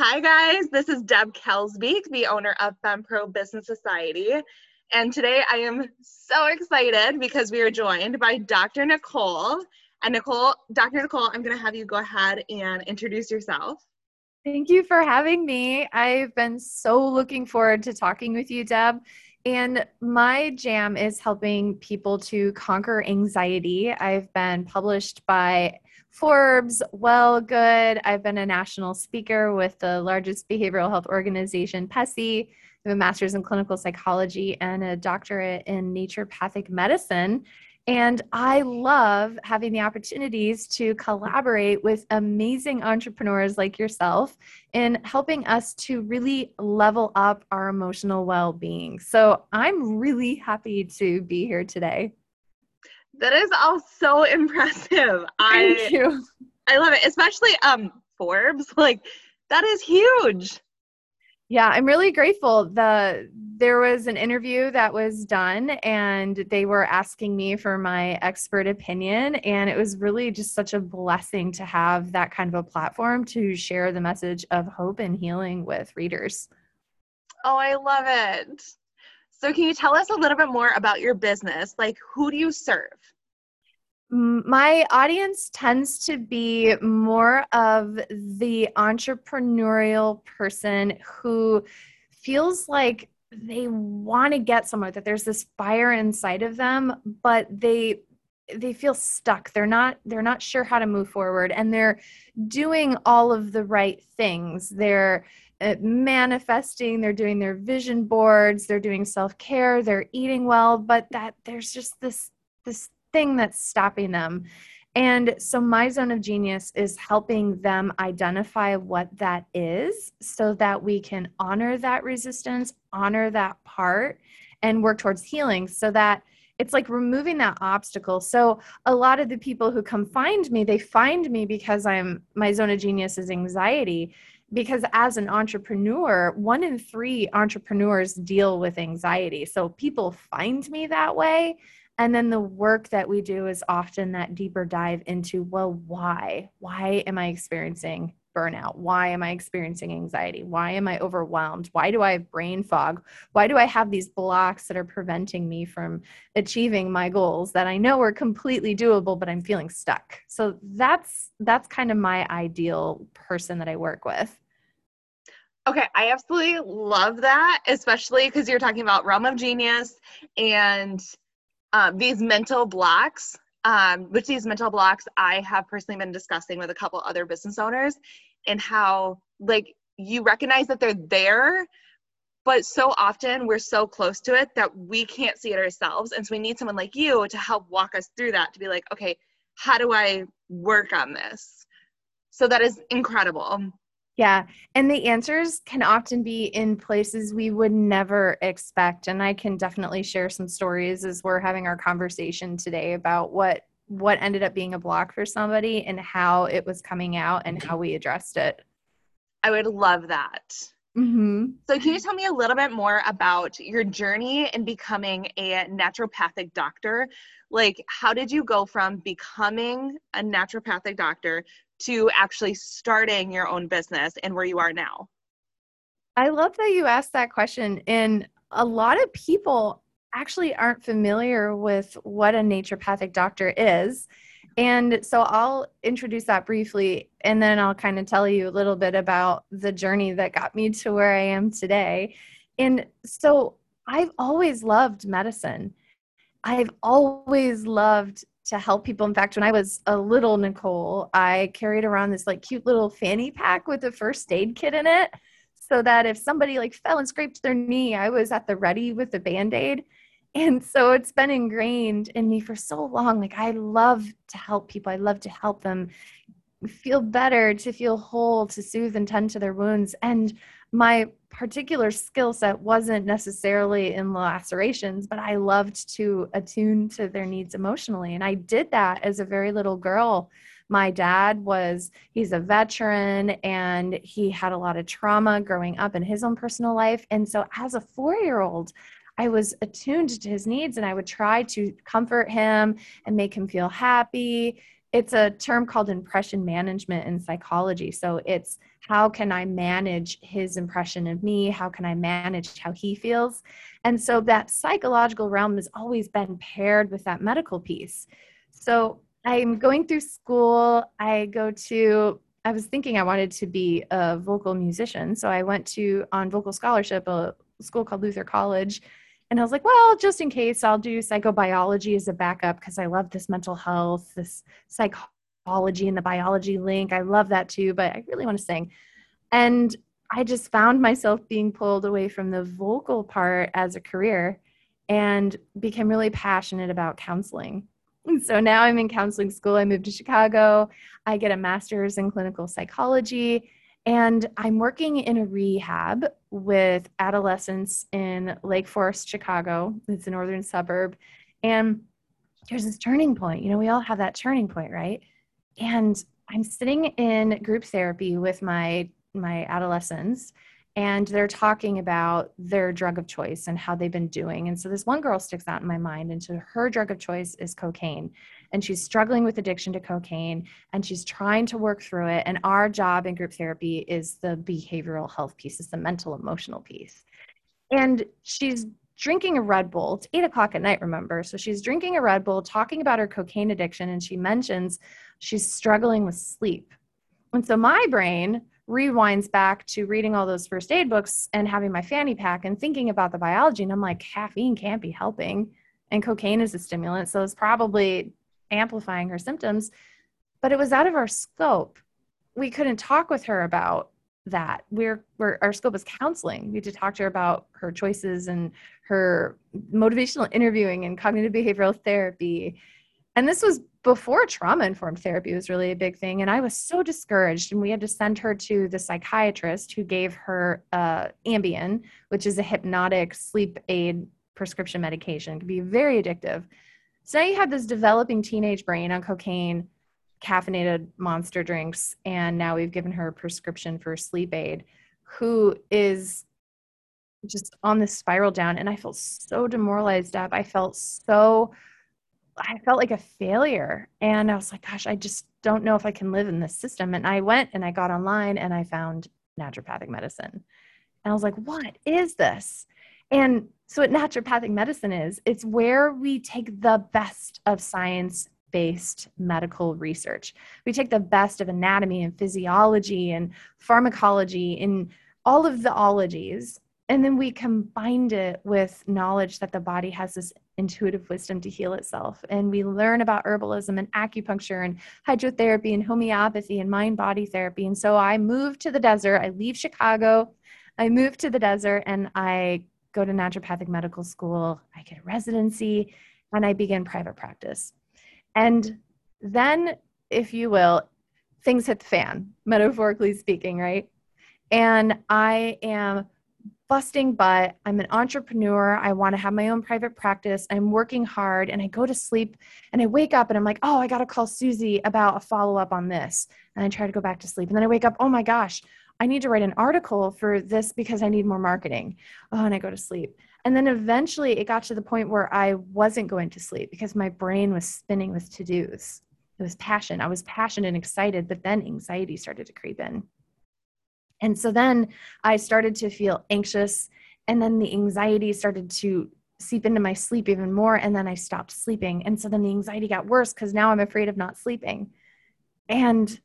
Hi, guys. This is Deb Kelsbeek, the owner of FemPro Business Society. And today I am so excited because we are joined by Dr. Nicole. And Nicole, Dr. Nicole, I'm going to have you go ahead and introduce yourself. Thank you for having me. I've been so looking forward to talking with you, Deb. And my jam is helping people to conquer anxiety. I've been published by Forbes, Well Good. I've been a national speaker with the largest behavioral health organization, PESI. I have a master's in clinical psychology and a doctorate in naturopathic medicine. And I love having the opportunities to collaborate with amazing entrepreneurs like yourself in helping us to really level up our emotional well being. So I'm really happy to be here today. That is all so impressive. Thank I, you. I love it, especially um Forbes. Like that is huge. Yeah, I'm really grateful. The there was an interview that was done and they were asking me for my expert opinion and it was really just such a blessing to have that kind of a platform to share the message of hope and healing with readers. Oh, I love it. So, can you tell us a little bit more about your business? Like, who do you serve? My audience tends to be more of the entrepreneurial person who feels like they want to get somewhere that there's this fire inside of them but they they feel stuck they're not they're not sure how to move forward and they're doing all of the right things they're uh, manifesting they're doing their vision boards they're doing self-care they're eating well but that there's just this this thing that's stopping them and so my zone of genius is helping them identify what that is so that we can honor that resistance honor that part and work towards healing so that it's like removing that obstacle. So a lot of the people who come find me, they find me because I'm my zone of genius is anxiety because as an entrepreneur, one in three entrepreneurs deal with anxiety. So people find me that way. And then the work that we do is often that deeper dive into, well, why? Why am I experiencing burnout? Why am I experiencing anxiety? Why am I overwhelmed? Why do I have brain fog? Why do I have these blocks that are preventing me from achieving my goals that I know are completely doable, but I'm feeling stuck? So that's that's kind of my ideal person that I work with. Okay, I absolutely love that, especially because you're talking about realm of genius and um, these mental blocks. Um, which these mental blocks I have personally been discussing with a couple other business owners, and how like you recognize that they're there but so often we're so close to it that we can't see it ourselves. And so we need someone like you to help walk us through that to be like okay how do i work on this? So that is incredible. Yeah. And the answers can often be in places we would never expect. And i can definitely share some stories as we're having our conversation today about what what ended up being a block for somebody and how it was coming out and how we addressed it. I would love that. Mm-hmm. So, can you tell me a little bit more about your journey in becoming a naturopathic doctor? Like, how did you go from becoming a naturopathic doctor to actually starting your own business and where you are now? I love that you asked that question. And a lot of people actually aren't familiar with what a naturopathic doctor is. And so I'll introduce that briefly and then I'll kind of tell you a little bit about the journey that got me to where I am today. And so I've always loved medicine. I've always loved to help people. In fact, when I was a little Nicole, I carried around this like cute little fanny pack with a first aid kit in it so that if somebody like fell and scraped their knee, I was at the ready with the band-aid. And so it's been ingrained in me for so long. Like i love to help people. I love to help them feel better to feel whole to soothe and tend to their wounds. And my particular skill set wasn't necessarily in lacerations but i loved to attune to their needs emotionally. And i did that as a very little girl my dad was he's a veteran and he had a lot of trauma growing up in his own personal life and so as a 4 year old I was attuned to his needs and I would try to comfort him and make him feel happy it's a term called impression management in psychology. So it's how can I manage his impression of me? How can I manage how he feels? And so that psychological realm has always been paired with that medical piece. So I'm going through school. I go to, I was thinking I wanted to be a vocal musician. So I went to on vocal scholarship, a school called Luther College. And I was like, well, just in case, I'll do psychobiology as a backup because I love this mental health, this psychology and the biology link. I love that too, but I really want to sing. And I just found myself being pulled away from the vocal part as a career and became really passionate about counseling. So now I'm in counseling school. I moved to Chicago. I get a master's in clinical psychology and I'm working in a rehab with adolescents in Lake Forest, Chicago. It's a northern suburb. And there's this turning point. You know, we all have that turning point, right? And I'm sitting in group therapy with my my adolescents and they're talking about their drug of choice and how they've been doing. And so this one girl sticks out in my mind, and so her drug of choice is cocaine. And she's struggling with addiction to cocaine and she's trying to work through it. And our job in group therapy is the behavioral health piece, is the mental emotional piece. And she's drinking a Red Bull. It's eight o'clock at night, remember? So she's drinking a Red Bull, talking about her cocaine addiction, and she mentions she's struggling with sleep. And so my brain rewinds back to reading all those first aid books and having my fanny pack and thinking about the biology. And I'm like, caffeine can't be helping. And cocaine is a stimulant. So it's probably amplifying her symptoms. But it was out of our scope. We couldn't talk with her about that. We're, we're our scope is counseling. We had to talk to her about her choices and her motivational interviewing and cognitive behavioral therapy. And this was before trauma informed therapy was really a big thing and i was so discouraged and we had to send her to the psychiatrist who gave her uh, ambien which is a hypnotic sleep aid prescription medication. It can be very addictive. So now you have this developing teenage brain on cocaine caffeinated monster drinks and now we've given her a prescription for sleep aid who is just on this spiral down and i felt so demoralized up. I felt so I felt like a failure. And I was like, gosh, I just don't know if I can live in this system. And I went and I got online and I found naturopathic medicine. And I was like, what is this? And so what naturopathic medicine is, it's where we take the best of science based medical research. We take the best of anatomy and physiology and pharmacology and all of the ologies and then we combined it with knowledge that the body has this intuitive wisdom to heal itself. And we learn about herbalism and acupuncture and hydrotherapy and homeopathy and mind body therapy. And so I moved to the desert. I leave Chicago. I move to the desert and I go to naturopathic medical school. I get a residency and I begin private practice. And then, if you will, things hit the fan, metaphorically speaking, right? And I am busting butt. I'm an entrepreneur. I want to have my own private practice. I'm working hard and I go to sleep and I wake up and I'm like, oh, I got to call Susie about a follow up on this. And I try to go back to sleep. And then I wake up, oh my gosh, I need to write an article for this because I need more marketing. Oh, and I go to sleep. And then eventually it got to the point where I wasn't going to sleep because my brain was spinning with to dos. It was passion. I was passionate and excited, but then anxiety started to creep in. And so then I started to feel anxious, and then the anxiety started to seep into my sleep even more. And then I stopped sleeping. And so then the anxiety got worse because now I'm afraid of not sleeping. And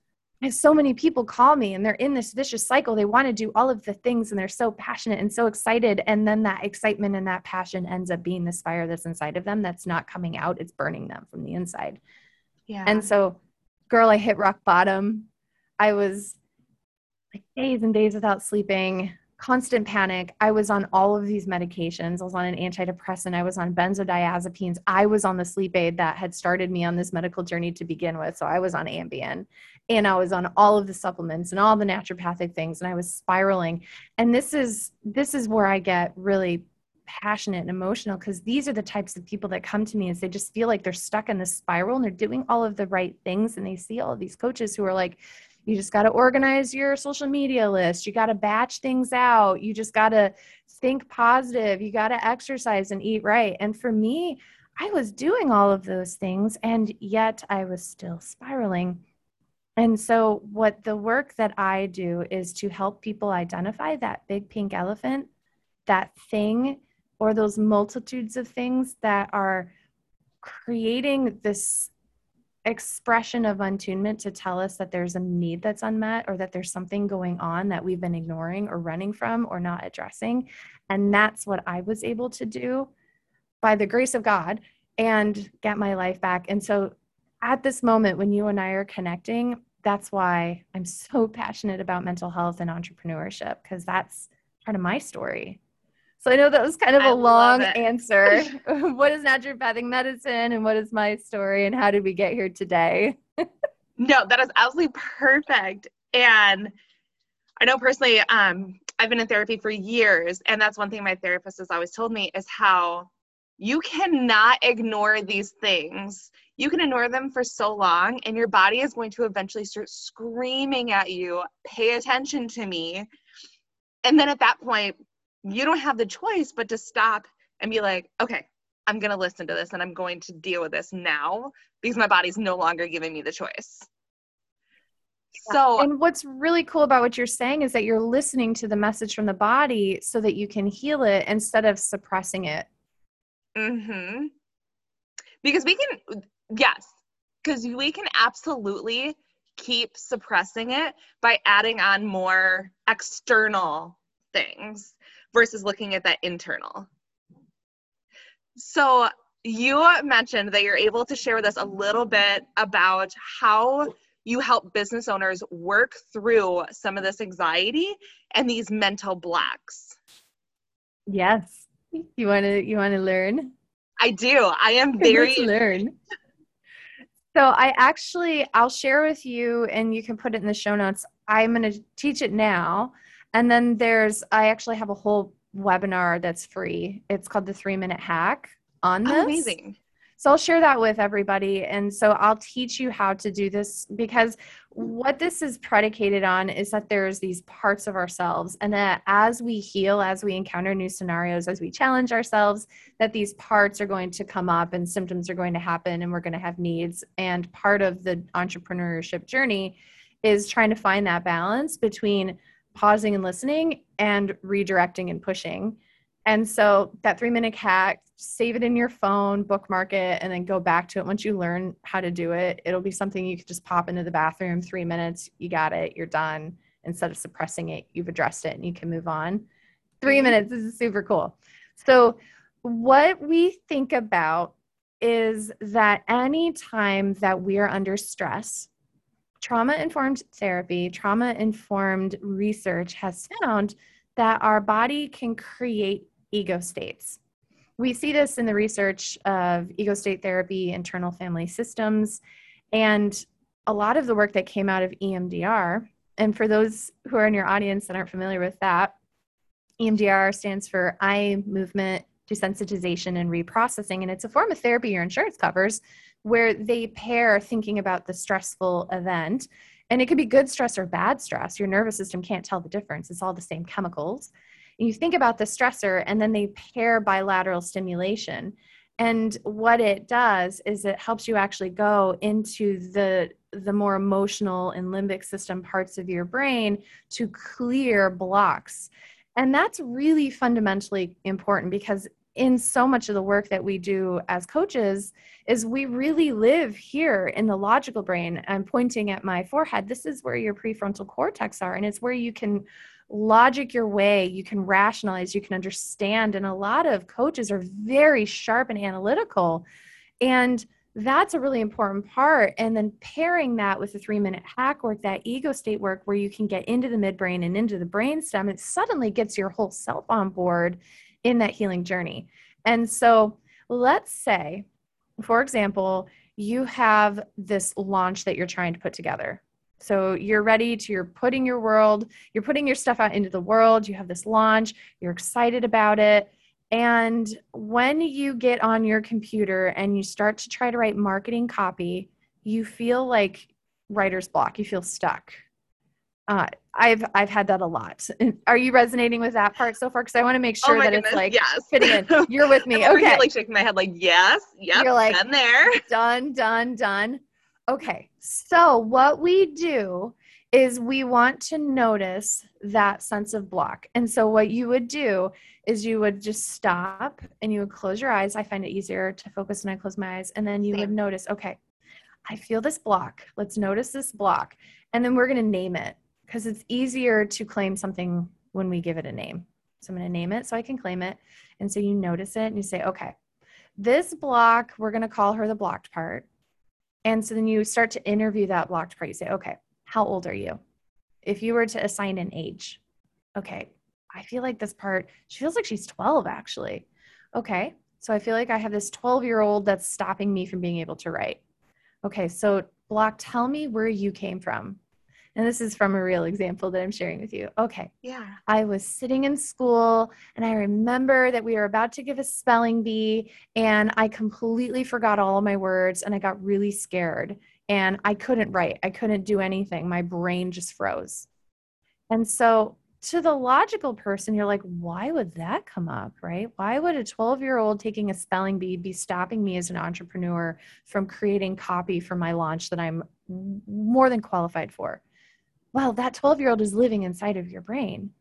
so many people call me and they're in this vicious cycle. They want to do all of the things and they're so passionate and so excited. And then that excitement and that passion ends up being this fire that's inside of them that's not coming out, it's burning them from the inside. Yeah. And so, girl, I hit rock bottom. I was like days and days without sleeping, constant panic. I was on all of these medications. I was on an antidepressant, I was on benzodiazepines. I was on the sleep aid that had started me on this medical journey to begin with. So I was on Ambien and I was on all of the supplements and all the naturopathic things and I was spiraling. And this is this is where I get really passionate and emotional because these are the types of people that come to me as they just feel like they're stuck in this spiral and they're doing all of the right things and they see all these coaches who are like you just got to organize your social media list. You got to batch things out. You just got to think positive. You got to exercise and eat right. And for me, I was doing all of those things and yet I was still spiraling. And so, what the work that I do is to help people identify that big pink elephant, that thing, or those multitudes of things that are creating this expression of untunement to tell us that there's a need that's unmet or that there's something going on that we've been ignoring or running from or not addressing. And that's what I was able to do by the grace of God and get my life back. And so at this moment when you and I are connecting, that's why I'm so passionate about mental health and entrepreneurship because that's part of my story. So I know that was kind of a I long answer. what is naturopathic medicine and what is my story and how did we get here today? no, that is absolutely perfect. And I know personally, um, I've been in therapy for years, and that's one thing my therapist has always told me is how you cannot ignore these things. You can ignore them for so long, and your body is going to eventually start screaming at you, pay attention to me. And then at that point, you don't have the choice but to stop and be like, okay, I'm going to listen to this and I'm going to deal with this now because my body's no longer giving me the choice. So, and what's really cool about what you're saying is that you're listening to the message from the body so that you can heal it instead of suppressing it. Mhm. Because we can yes, because we can absolutely keep suppressing it by adding on more external things versus looking at that internal. So, you mentioned that you're able to share with us a little bit about how you help business owners work through some of this anxiety and these mental blocks. Yes. You want to you want to learn? I do. I am very learn. So I actually I'll share with you and you can put it in the show notes. I'm going to teach it now and then there's, I actually have a whole webinar that's free. It's called the three minute hack on this. Amazing. So I'll share that with everybody. And so I'll teach you how to do this because what this is predicated on is that there's these parts of ourselves and that as we heal, as we encounter new scenarios, as we challenge ourselves, that these parts are going to come up and symptoms are going to happen and we're going to have needs. And part of the entrepreneurship journey is trying to find that balance between pausing and listening and redirecting and pushing. And so that three minute hack, save it in your phone, bookmark it, and then go back to it. Once you learn how to do it, it'll be something you could just pop into the bathroom, three minutes, you got it, you're done. Instead of suppressing it, you've addressed it and you can move on. Three minutes this is super cool. So, what we think about is that any time that we're under stress, trauma informed therapy, trauma informed research has found that our body can create ego states. We see this in the research of ego state therapy, internal family systems, and a lot of the work that came out of EMDR. And for those who are in your audience that aren't familiar with that, EMDR stands for eye movement desensitization and reprocessing, and it's a form of therapy your insurance covers where they pair thinking about the stressful event. And it could be good stress or bad stress. Your nervous system can't tell the difference. It's all the same chemicals. And you think about the stressor, and then they pair bilateral stimulation. And what it does is it helps you actually go into the the more emotional and limbic system parts of your brain to clear blocks. And that's really fundamentally important because in so much of the work that we do as coaches is we really live here in the logical brain. I'm pointing at my forehead. This is where your prefrontal cortex are and it's where you can logic your way. You can rationalize. You can understand. And a lot of coaches are very sharp and analytical. And that's a really important part. And then pairing that with the three minute hack work that ego state work where you can get into the midbrain and into the brain stem it suddenly gets your whole self on board in that healing journey. And so let's say, for example, you have this launch that you're trying to put together. So you're ready to, you're putting your world, you're putting your stuff out into the world. You have this launch, you're excited about it. And when you get on your computer and you start to try to write marketing copy, you feel like writer's block, you feel stuck. Uh, I've I've had that a lot. Are you resonating with that part so far? Because I want to make Oh sure my that goodness, it's like yes. fitting in. You're with me, okay? like shaking my head, like yes, yep, You're like- been there. done, done, done. Okay, so what we do is we want to notice that sense of block. And so what you would do is you would just stop and you would close your eyes. I find it easier to focus when I close my eyes. And then you would notice, okay, I feel this block. Let's notice this block. And then we're going to name it because it's easier to claim something when we give it a name. So I'm going to name it so I can claim it. And so you notice it and you say, okay, this block, we're going to call her the blocked part. And so then you start to interview that blocked part. You say, okay, how old are you? If you were to assign an age, okay, I feel like this part, she feels like she's 12 actually. Okay, so I feel like I have this 12 year old that's stopping me from being able to write. Okay, so block, tell me where you came from. And this is from a real example that I'm sharing with you. Okay, Yeah. I was sitting in school and I remember that we were about to give a spelling bee and I completely forgot all of my words and I got really scared and I couldn't write. I couldn't do anything. My brain just froze. And so to the logical person, you're like, why would that come up, right? Why would a 12 year old taking a spelling bee be stopping me as an entrepreneur from creating copy for my launch that I'm more than qualified for? Well, that 12 year old is living inside of your brain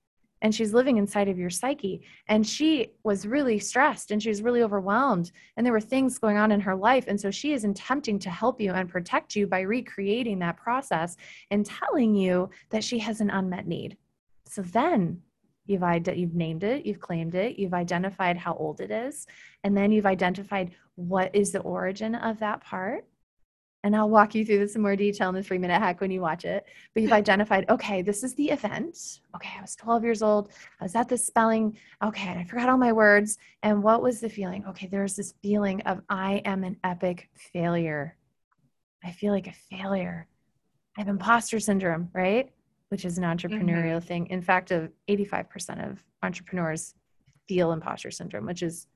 and she's living inside of your psyche. And she was really stressed and she was really overwhelmed. And there were things going on in her life. And so she is attempting to help you and protect you by recreating that process and telling you that she has an unmet need. So then you've, you've named it, you've claimed it, you've identified how old it is, and then you've identified what is the origin of that part. And I'll walk you through this in more detail in the three minute hack when you watch it. But you've identified, okay, this is the event. Okay, I was 12 years old. I was at this spelling. Okay, and I forgot all my words. And what was the feeling? Okay, there's this feeling of I am an epic failure. I feel like a failure. I have imposter syndrome, right? Which is an entrepreneurial mm-hmm. thing. In fact, of 85% of entrepreneurs feel imposter syndrome, which is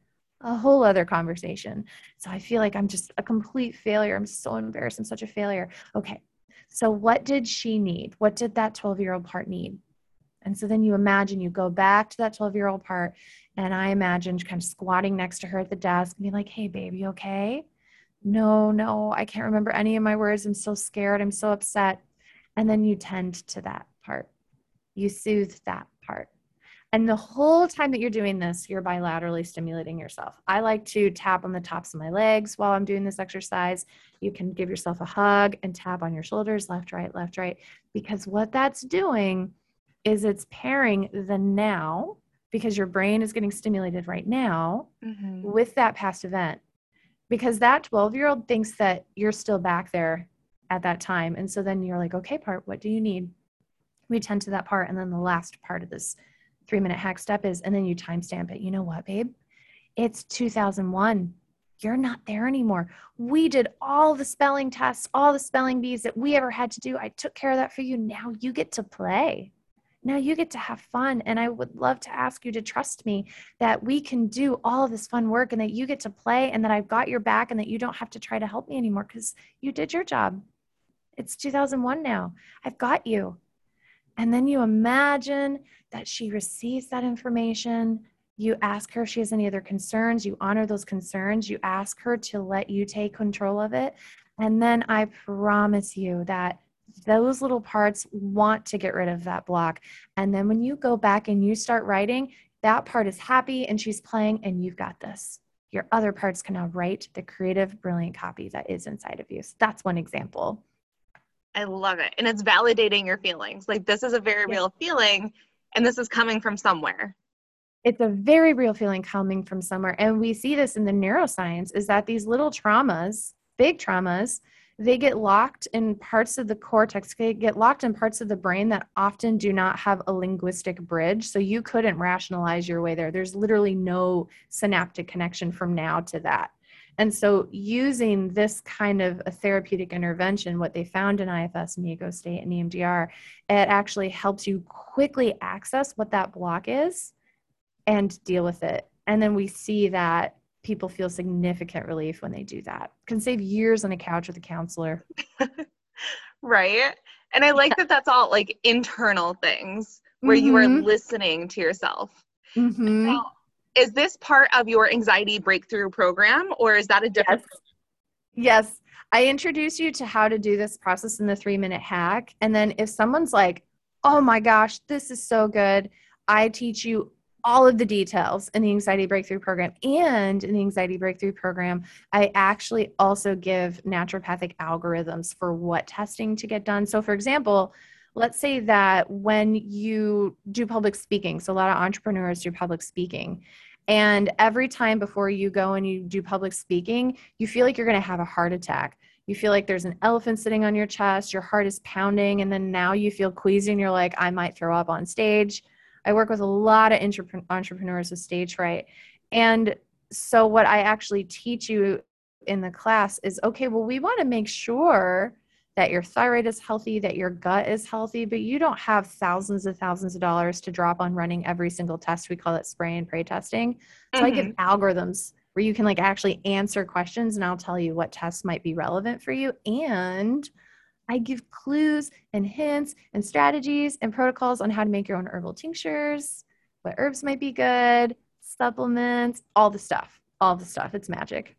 a whole other conversation. So I feel like I'm just a complete failure. I'm so embarrassed. I'm such a failure. Okay. So what did she need? What did that 12 year old part need? And so then you imagine you go back to that 12 year old part. And I imagine kind of squatting next to her at the desk and be like, hey, baby, okay? No, no, I can't remember any of my words. I'm so scared. I'm so upset. And then you tend to that part. You soothe that part. And the whole time that you're doing this, you're bilaterally stimulating yourself. I like to tap on the tops of my legs while I'm doing this exercise. You can give yourself a hug and tap on your shoulders, left, right, left, right, because what that's doing is it's pairing the now, because your brain is getting stimulated right now Mhm. with that past event. Because that 12 year old thinks that you're still back there at that time. And so then you're like, okay, part, what do you need? We tend to that part. And then the last part of this three minute hack step is, and then you timestamp it. You know what, babe? It's 2001. You're not there anymore. We did all the spelling tests, all the spelling bees that we ever had to do. I took care of that for you. Now you get to play. Now you get to have fun. And I would love to ask you to trust me that we can do all of this fun work and that you get to play and that I've got your back and that you don't have to try to help me anymore because you did your job. It's 2001 now. I've got you. And then you imagine that she receives that information. You ask her if she has any other concerns. You honor those concerns. You ask her to let you take control of it. And then I promise you that those little parts want to get rid of that block. And then when you go back and you start writing, that part is happy and she's playing, and you've got this. Your other parts can now write the creative, brilliant copy that is inside of you. So that's one example. I love it. And it's validating your feelings. Like this is a very Yeah. real feeling and this is coming from somewhere. it's a very real feeling coming from somewhere and we see this in the neuroscience is that these little traumas big traumas they get locked in parts of the cortex they get locked in parts of the brain that often do not have a linguistic bridge so you couldn't rationalize your way there there's literally no synaptic connection from now to that and so using this kind of a therapeutic intervention what they found in ifs and ego state and emdr it actually helps you quickly access what that block is and deal with it. And then we see that people feel significant relief when they do that. Can save years on a couch with a counselor. Right. And I like that that's all like internal things where mm-hmm. you are mm-hmm. listening to yourself. Mm-hmm. Now, is this part of your anxiety breakthrough program or is that a different? Yes. yes. I introduce you to how to do this process in the three minute hack. And then if someone's like, oh my gosh, this is so good, I teach you all of the details in the anxiety breakthrough program and in the anxiety breakthrough program i actually also give naturopathic algorithms for what testing to get done so for example let's say that when you do public speaking so a lot of entrepreneurs do public speaking and every time before you go and you do public speaking you feel like you're going to have a heart attack you feel like there's an elephant sitting on your chest your heart is pounding and then now you feel queasy and you're like i might throw up on stage I work with a lot of entrepreneurs with stage fright. And so, what I actually teach you in the class is okay, well, we want to make sure that your thyroid is healthy, that your gut is healthy, but you don't have thousands of thousands of dollars to drop on running every single test. We call it spray and pray testing. So, mm-hmm. I give algorithms where you can like actually answer questions and I'll tell you what tests might be relevant for you. And I give clues and hints and strategies and protocols on how to make your own herbal tinctures, what herbs might be good, supplements, all the stuff. All the stuff. It's magic.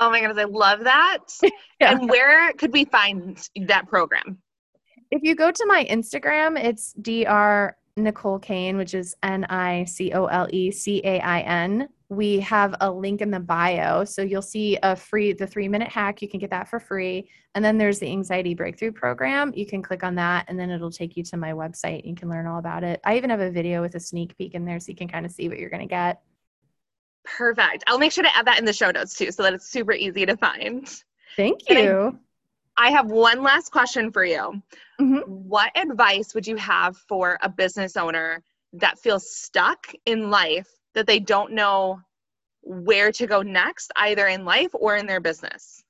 Oh my goodness, I love that. yeah. And where could we find that program? If you go to my Instagram, it's dr Nicole Cain, which is N I C O L E C A I N we have a link in the bio. So you'll see a free, the three minute hack. You can get that for free. And then there's the anxiety breakthrough program. You can click on that and then it'll take you to my website. You can learn all about it. I even have a video with a sneak peek in there so you can kind of see what you're going to get. Perfect. I'll make sure to add that in the show notes too so that it's super easy to find. Thank you. I, I, have one last question for you. Mm-hmm. What advice would you have for a business owner that feels stuck in life that they don't know where to go next, either in life or in their business?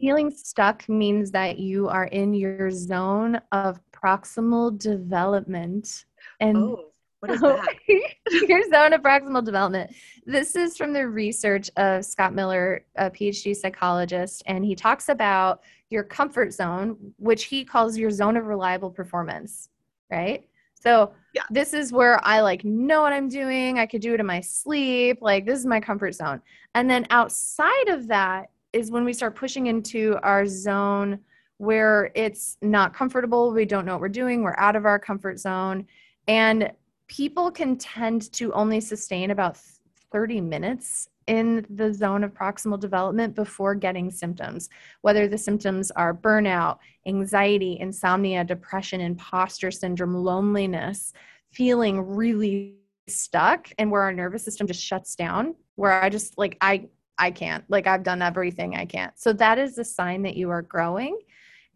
Feeling stuck means that you are in your zone of proximal development. And oh, what is that? your zone of proximal development. This is from the research of Scott Miller, a PhD psychologist, and he talks about your comfort zone, which he calls your zone of reliable performance, right? So yeah. this is where I like know what I'm doing. I could do it in my sleep. Like this is my comfort zone. And then outside of that is when we start pushing into our zone where it's not comfortable. We don't know what we're doing. We're out of our comfort zone. And people can tend to only sustain about 30 minutes in the zone of proximal development before getting symptoms, whether the symptoms are burnout, anxiety, insomnia, depression, imposter syndrome, loneliness, feeling really stuck and where our nervous system just shuts down, where I just like, I, I can't, like, I've done everything I can't. So that is a sign that you are growing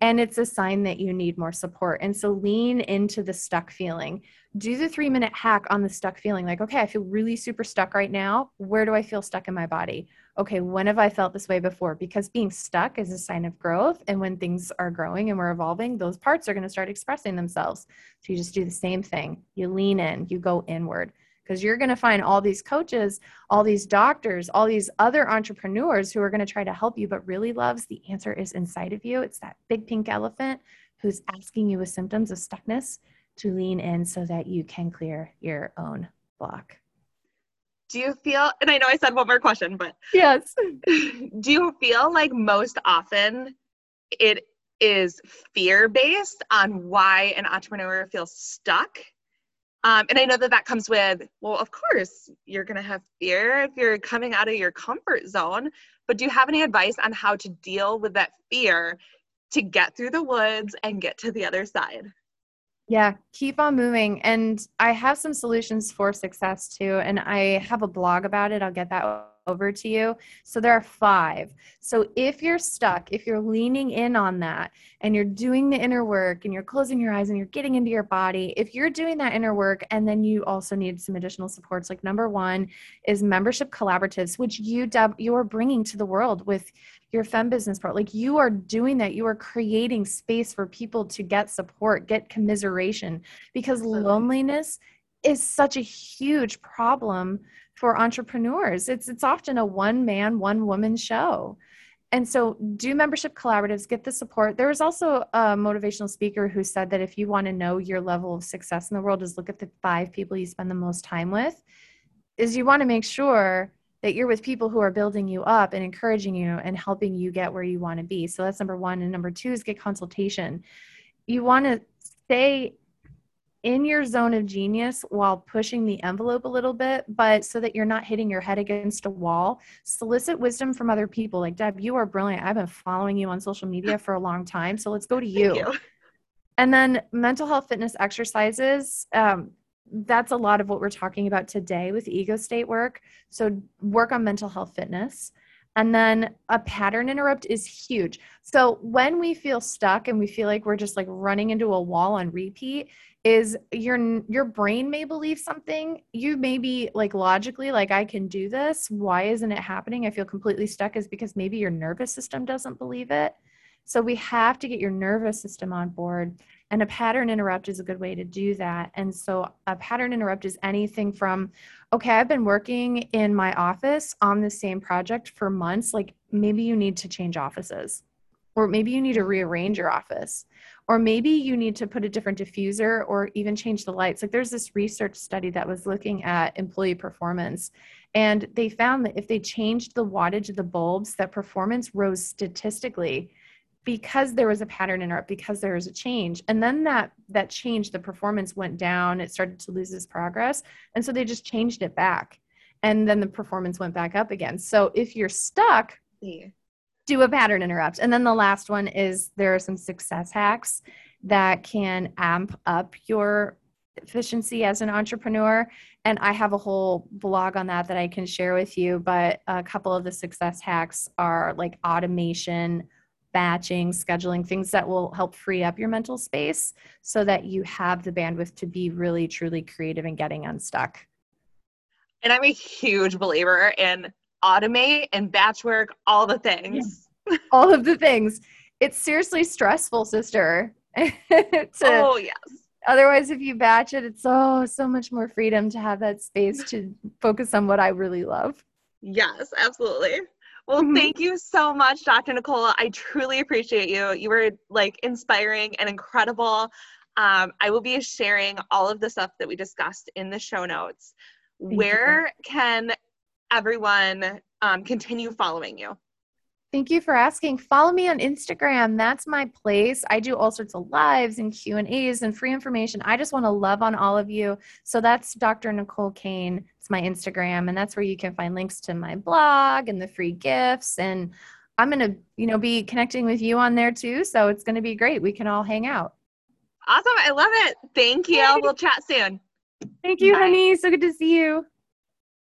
and it's a sign that you need more support. And so lean into the stuck feeling. Do the three minute hack on the stuck feeling. Like, okay, I feel really super stuck right now. Where do I feel stuck in my body? Okay, when have I felt this way before? Because being stuck is a sign of growth. And when things are growing and we're evolving, those parts are going to start expressing themselves. So you just do the same thing. You lean in, you go inward because you're going to find all these coaches, all these doctors, all these other entrepreneurs who are going to try to help you, but really loves the answer is inside of you. It's that big pink elephant who's asking you with symptoms of stuckness to lean in so that you can clear your own block. Do you feel, and I know I said one more question, but yes. Do you feel like most often it is fear based on why an entrepreneur feels stuck um, and I know that that comes with, well, of course, you're going to have fear if you're coming out of your comfort zone. But do you have any advice on how to deal with that fear to get through the woods and get to the other side? Yeah, keep on moving. And I have some solutions for success too. And I have a blog about it. I'll get that over to you. So there are five. So if you're stuck, if you're leaning in on that and you're doing the inner work and you're closing your eyes and you're getting into your body, if you're doing that inner work and then you also need some additional supports, like number one is membership collaboratives, which you you are bringing to the world with your fem business part like you are doing that you are creating space for people to get support get commiseration because loneliness is such a huge problem for entrepreneurs. It's it's often a one man one woman show. And so do membership collaboratives get the support. There was also a motivational speaker who said that if you want to know your level of success in the world is look at the five people you spend the most time with is you want to make sure that you're with people who are building you up and encouraging you and helping you get where you want to be. So that's number one. And number two is get consultation. You want to stay in your zone of genius while pushing the envelope a little bit, but so that you're not hitting your head against a wall. Solicit wisdom from other people. Like, Deb, you are brilliant. I've been following you on social media for a long time. So let's go to you. you. And then mental health fitness exercises. Um, that's a lot of what we're talking about today with ego state work. So work on mental health fitness. And then a pattern interrupt is huge. So when we feel stuck and we feel like we're just like running into a wall on repeat, is your your brain may believe something. You may be like logically like i can do this. Why isn't it happening? I feel completely stuck is because maybe your nervous system doesn't believe it. So we have to get your nervous system on board. And a pattern interrupt is a good way to do that. And so a pattern interrupt is anything from okay i've been working in my office on the same project for months like maybe you need to change offices or maybe you need to rearrange your office or maybe you need to put a different diffuser or even change the lights. Like there's this research study that was looking at employee performance and they found that if they changed the wattage of the bulbs that performance rose statistically because there was a pattern interrupt because there was a change and then that that change the performance went down it started to lose its progress and so they just changed it back and then the performance went back up again so if you're stuck yeah do a pattern interrupt. And then the last one is there are some success hacks that can amp up your efficiency as an entrepreneur. And I have a whole blog on that that I can share with you. But a couple of the success hacks are like automation, batching, scheduling, things that will help free up your mental space so that you have the bandwidth to be really, truly creative and getting unstuck. And I'm a huge believer in automate and batch work, all the things. Yeah. all of the things. It's seriously stressful, sister. to, oh, yes. Otherwise, if you batch it, it's so, so much more freedom to have that space to focus on what I really love. Yes, absolutely. Well, mm-hmm. thank you so much, Dr. Nicole. I truly appreciate you. You were like inspiring and incredible. Um, I will be sharing all of the stuff that we discussed in the show notes. Thank Where you. can everyone um, continue following you? Thank you for asking. Follow me on Instagram. That's my place. I do all sorts of lives and Q and A's and free information. I just want to love on all of you. So that's Dr. Nicole Cain. It's my Instagram, and that's where you can find links to my blog and the free gifts. And I'm gonna, you know, be connecting with you on there too. So it's gonna be great. We can all hang out. Awesome. I love it. Thank you. We'll chat soon. Thank you, Bye. honey. So good to see you.